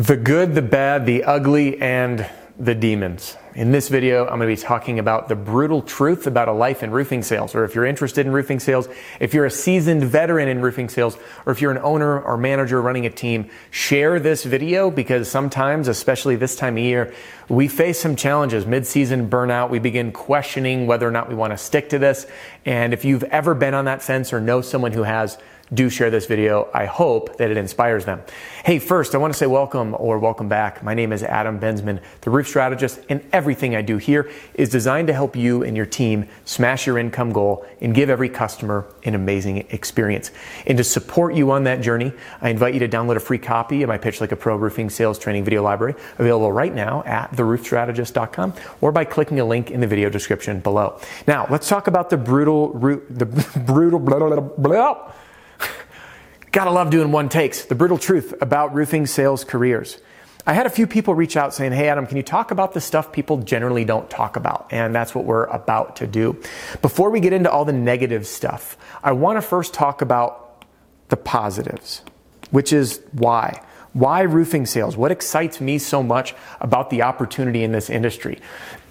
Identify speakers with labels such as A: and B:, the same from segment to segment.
A: The good, the bad, the ugly, and the demons. In this video, I'm going to be talking about the brutal truth about a life in roofing sales. Or if you're interested in roofing sales, if you're a seasoned veteran in roofing sales, or if you're an owner or manager running a team, share this video because sometimes, especially this time of year, we face some challenges. Mid-season burnout, we begin questioning whether or not we want to stick to this. And if you've ever been on that fence or know someone who has, do share this video. I hope that it inspires them. Hey, first, I want to say welcome or welcome back. My name is Adam Bensman, the roof strategist, and everything I do here is designed to help you and your team smash your income goal and give every customer an amazing experience. And to support you on that journey, I invite you to download a free copy of my Pitch Like a Pro Roofing Sales Training Video Library, available right now at theroofstrategist.com or by clicking a link in the video description below. Now, let's talk about the brutal, the brutal, blah, blah, blah, blah Gotta love doing one takes. The brutal truth about roofing sales careers. I had a few people reach out saying, Hey, Adam, can you talk about the stuff people generally don't talk about? And that's what we're about to do. Before we get into all the negative stuff, I want to first talk about the positives, which is why. Why roofing sales? What excites me so much about the opportunity in this industry?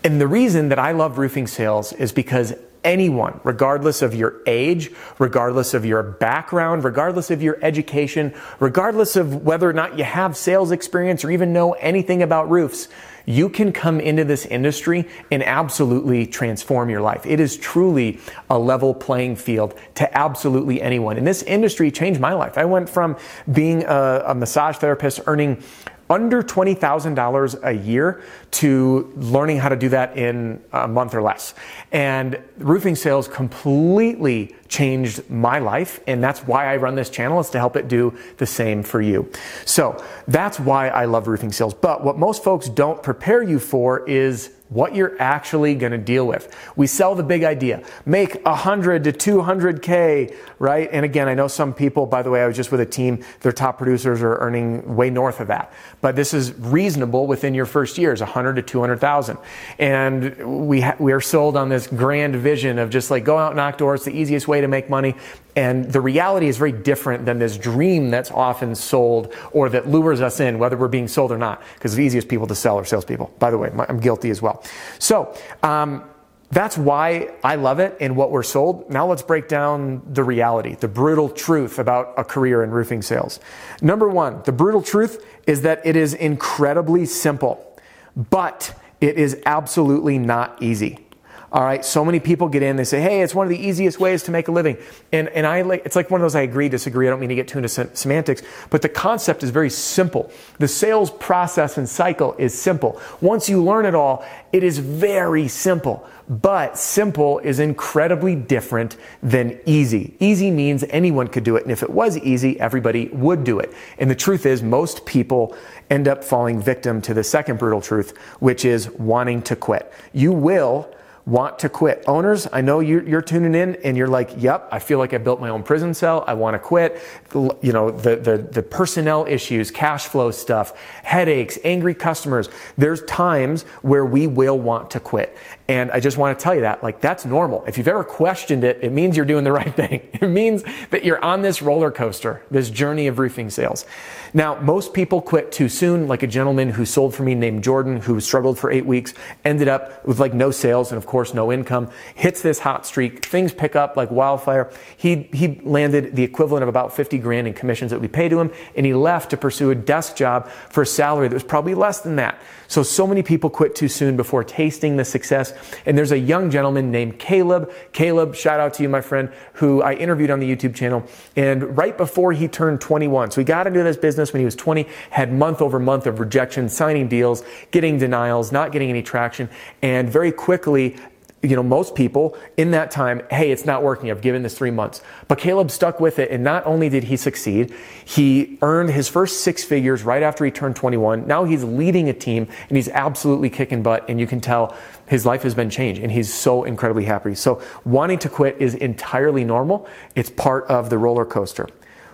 A: And the reason that I love roofing sales is because anyone, regardless of your age, regardless of your background, regardless of your education, regardless of whether or not you have sales experience or even know anything about roofs, you can come into this industry and absolutely transform your life. It is truly a level playing field to absolutely anyone. And this industry changed my life. I went from being a, a massage therapist earning under $20,000 a year to learning how to do that in a month or less. And roofing sales completely changed my life. And that's why I run this channel is to help it do the same for you. So that's why I love roofing sales. But what most folks don't prepare you for is what you're actually going to deal with. We sell the big idea. Make 100 to 200K, right? And again, I know some people, by the way, I was just with a team, their top producers are earning way north of that. But this is reasonable within your first years, 100 to 200,000. And we, ha- we are sold on this grand vision of just like go out, knock doors, the easiest way to make money. And the reality is very different than this dream that's often sold or that lures us in, whether we're being sold or not. Because the easiest people to sell are salespeople. By the way, I'm guilty as well. So, um, that's why I love it and what we're sold. Now let's break down the reality, the brutal truth about a career in roofing sales. Number one, the brutal truth is that it is incredibly simple, but it is absolutely not easy. All right. So many people get in, they say, Hey, it's one of the easiest ways to make a living. And, and I like, it's like one of those I agree, disagree. I don't mean to get too into semantics, but the concept is very simple. The sales process and cycle is simple. Once you learn it all, it is very simple. But simple is incredibly different than easy. Easy means anyone could do it. And if it was easy, everybody would do it. And the truth is, most people end up falling victim to the second brutal truth, which is wanting to quit. You will want to quit. Owners, I know you're, tuning in and you're like, yep, I feel like I built my own prison cell. I want to quit. You know, the, the, the personnel issues, cash flow stuff, headaches, angry customers. There's times where we will want to quit. And I just want to tell you that, like, that's normal. If you've ever questioned it, it means you're doing the right thing. It means that you're on this roller coaster, this journey of roofing sales. Now, most people quit too soon, like a gentleman who sold for me named Jordan, who struggled for eight weeks, ended up with like no sales and of course no income, hits this hot streak, things pick up like wildfire. He, he landed the equivalent of about 50 grand in commissions that we pay to him, and he left to pursue a desk job for a salary that was probably less than that. So, so many people quit too soon before tasting the success. And there's a young gentleman named Caleb. Caleb, shout out to you, my friend, who I interviewed on the YouTube channel. And right before he turned 21, so he got into this business when he was 20, had month over month of rejection, signing deals, getting denials, not getting any traction, and very quickly you know, most people in that time, hey, it's not working. I've given this three months. But Caleb stuck with it. And not only did he succeed, he earned his first six figures right after he turned 21. Now he's leading a team and he's absolutely kicking butt. And you can tell his life has been changed and he's so incredibly happy. So wanting to quit is entirely normal. It's part of the roller coaster,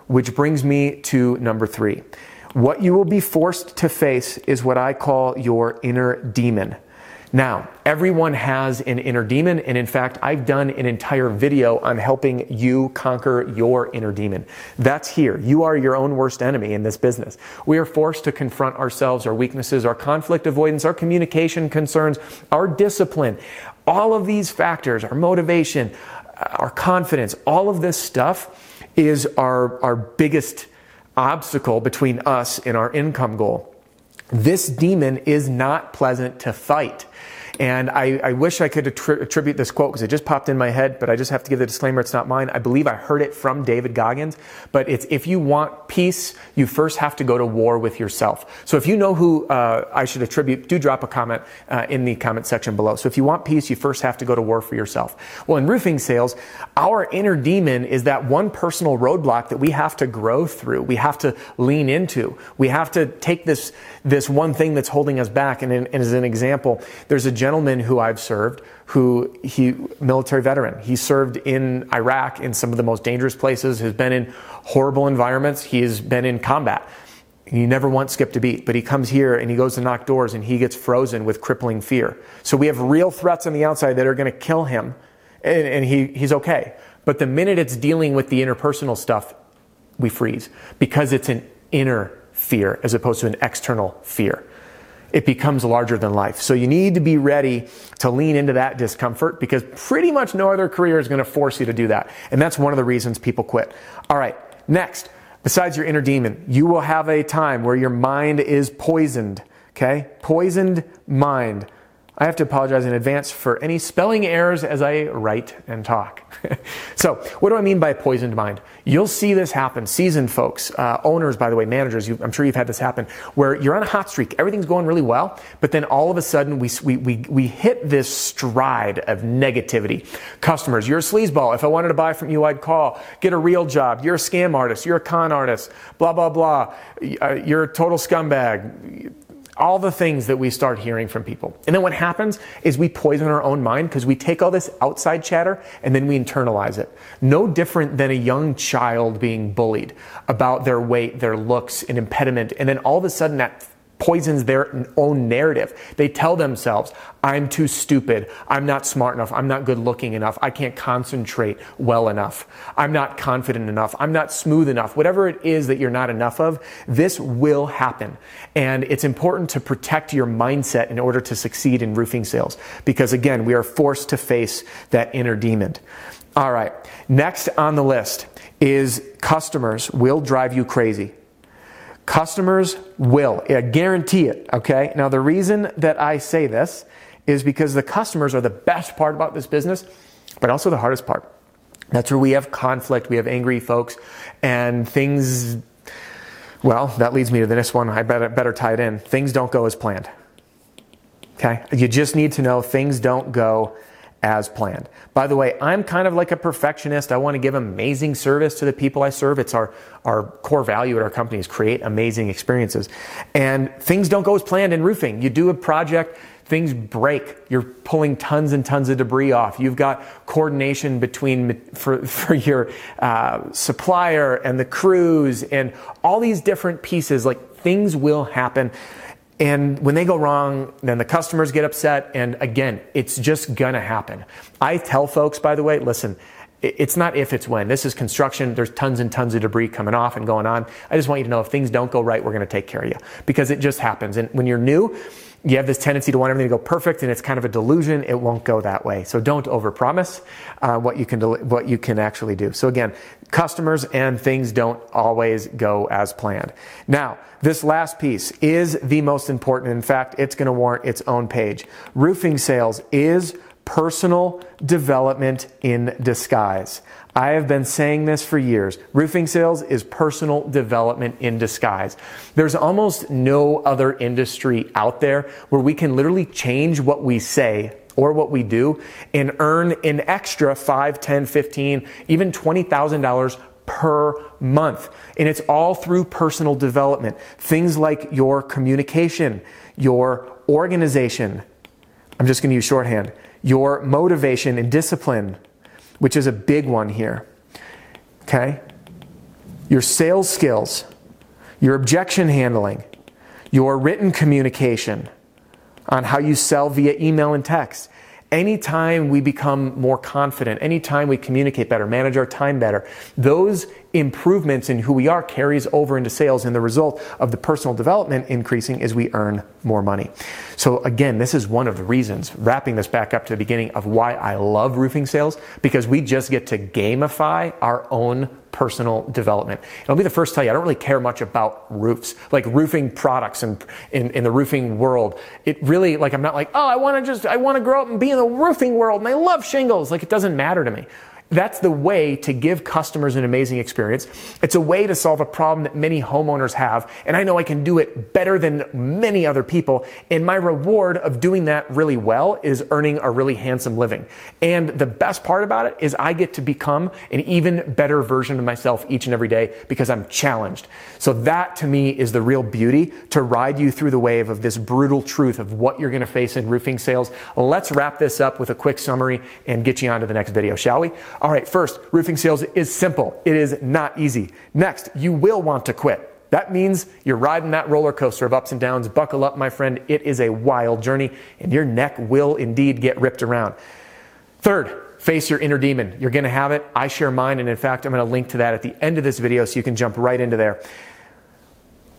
A: which brings me to number three. What you will be forced to face is what I call your inner demon. Now, everyone has an inner demon, and in fact, I've done an entire video on helping you conquer your inner demon. That's here. You are your own worst enemy in this business. We are forced to confront ourselves, our weaknesses, our conflict avoidance, our communication concerns, our discipline. All of these factors, our motivation, our confidence, all of this stuff is our, our biggest obstacle between us and our income goal. This demon is not pleasant to fight. And I, I wish I could attribute this quote because it just popped in my head, but I just have to give the disclaimer it's not mine. I believe I heard it from David Goggins, but it's if you want peace, you first have to go to war with yourself. So if you know who uh, I should attribute, do drop a comment uh, in the comment section below. So if you want peace, you first have to go to war for yourself. Well, in roofing sales, our inner demon is that one personal roadblock that we have to grow through. We have to lean into. We have to take this, this one thing that's holding us back. And, in, and as an example, there's a gentleman who I've served who he military veteran. He served in Iraq in some of the most dangerous places, has been in horrible environments, he has been in combat. He never once skipped a beat, but he comes here and he goes to knock doors and he gets frozen with crippling fear. So we have real threats on the outside that are going to kill him, and, and he, he's okay. But the minute it's dealing with the interpersonal stuff, we freeze because it's an inner fear as opposed to an external fear it becomes larger than life. So you need to be ready to lean into that discomfort because pretty much no other career is going to force you to do that. And that's one of the reasons people quit. All right, next, besides your inner demon, you will have a time where your mind is poisoned. Okay? Poisoned mind. I have to apologize in advance for any spelling errors as I write and talk. so, what do I mean by poisoned mind? You'll see this happen. Seasoned folks, uh, owners, by the way, managers, you, I'm sure you've had this happen, where you're on a hot streak, everything's going really well, but then all of a sudden we, we, we, we hit this stride of negativity. Customers, you're a sleazeball. If I wanted to buy from you, I'd call. Get a real job. You're a scam artist. You're a con artist. Blah, blah, blah. Uh, you're a total scumbag all the things that we start hearing from people. And then what happens is we poison our own mind because we take all this outside chatter and then we internalize it. No different than a young child being bullied about their weight, their looks, an impediment, and then all of a sudden that poisons their own narrative. They tell themselves, I'm too stupid. I'm not smart enough. I'm not good looking enough. I can't concentrate well enough. I'm not confident enough. I'm not smooth enough. Whatever it is that you're not enough of, this will happen. And it's important to protect your mindset in order to succeed in roofing sales. Because again, we are forced to face that inner demon. All right. Next on the list is customers will drive you crazy. Customers will. I guarantee it. Okay. Now, the reason that I say this is because the customers are the best part about this business, but also the hardest part. That's where we have conflict, we have angry folks, and things. Well, that leads me to the next one. I better, better tie it in. Things don't go as planned. Okay? You just need to know things don't go as planned. By the way, I'm kind of like a perfectionist. I want to give amazing service to the people I serve. It's our, our core value at our company is create amazing experiences. And things don't go as planned in roofing. You do a project, things break. You're pulling tons and tons of debris off. You've got coordination between for, for your uh, supplier and the crews and all these different pieces. Like things will happen. And when they go wrong, then the customers get upset. And again, it's just gonna happen. I tell folks, by the way, listen, it's not if, it's when. This is construction. There's tons and tons of debris coming off and going on. I just want you to know if things don't go right, we're to take care of you because it just happens. And when you're new, you have this tendency to want everything to go perfect, and it's kind of a delusion. It won't go that way. So don't overpromise uh, what you can what you can actually do. So again, customers and things don't always go as planned. Now, this last piece is the most important. In fact, it's going to warrant its own page. Roofing sales is personal development in disguise. I have been saying this for years. Roofing sales is personal development in disguise. There's almost no other industry out there where we can literally change what we say or what we do and earn an extra 5, 10, 15, even $20,000 per month. And it's all through personal development. Things like your communication, your organization. I'm just going to use shorthand your motivation and discipline, which is a big one here. Okay? Your sales skills, your objection handling, your written communication, on how you sell via email and text. Anytime we become more confident, anytime we communicate better, manage our time better, those improvements in who we are carries over into sales and the result of the personal development increasing is we earn more money. So again, this is one of the reasons, wrapping this back up to the beginning of why I love roofing sales, because we just get to gamify our own personal development. I'll be the first to tell you, I don't really care much about roofs, like roofing products and in, in the roofing world. It really, like, I'm not like, oh, I want to just, I want to grow up and be in the roofing world and I love shingles. Like, it doesn't matter to me. That's the way to give customers an amazing experience. It's a way to solve a problem that many homeowners have. And I know I can do it better than many other people. And my reward of doing that really well is earning a really handsome living. And the best part about it is I get to become an even better version of myself each and every day because I'm challenged. So that to me is the real beauty to ride you through the wave of this brutal truth of what you're going to face in roofing sales. Let's wrap this up with a quick summary and get you on to the next video, shall we? All right, first, roofing sales is simple. It is not easy. Next, you will want to quit. That means you're riding that roller coaster of ups and downs. Buckle up, my friend. It is a wild journey, and your neck will indeed get ripped around. Third, face your inner demon. You're going to have it. I share mine, and in fact, I'm going to link to that at the end of this video so you can jump right into there.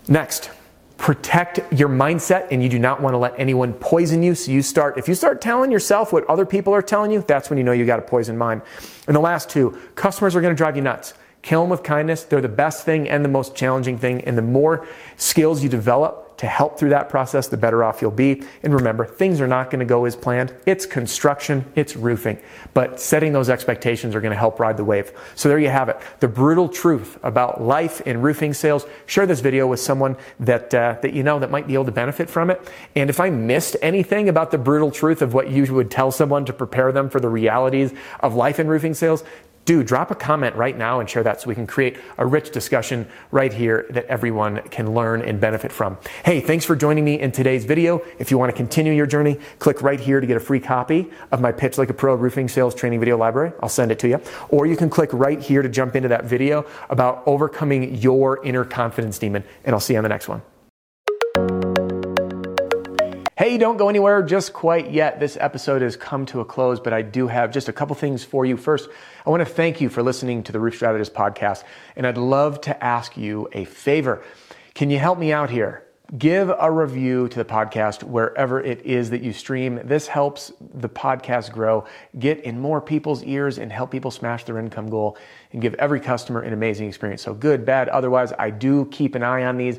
A: Next, protect your mindset and you do not want to let anyone poison you. So you start, if you start telling yourself what other people are telling you, that's when you know you got a poison mind. And the last two, customers are going to drive you nuts. Kill them with kindness. They're the best thing and the most challenging thing. And the more skills you develop, to help through that process, the better off you'll be. And remember, things are not going to go as planned. It's construction, it's roofing. But setting those expectations are going to help ride the wave. So there you have it. The brutal truth about life in roofing sales. Share this video with someone that, uh, that you know that might be able to benefit from it. And if I missed anything about the brutal truth of what you would tell someone to prepare them for the realities of life in roofing sales, do drop a comment right now and share that so we can create a rich discussion right here that everyone can learn and benefit from. Hey, thanks for joining me in today's video. If you want to continue your journey, click right here to get a free copy of my Pitch Like a Pro roofing sales training video library. I'll send it to you. Or you can click right here to jump into that video about overcoming your inner confidence demon, and I'll see you on the next one. Hey, don't go anywhere just quite yet. This episode has come to a close, but I do have just a couple things for you. First, I want to thank you for listening to the Roof Strategist podcast, and I'd love to ask you a favor. Can you help me out here? Give a review to the podcast wherever it is that you stream. This helps the podcast grow, get in more people's ears, and help people smash their income goal and give every customer an amazing experience. So, good, bad, otherwise, I do keep an eye on these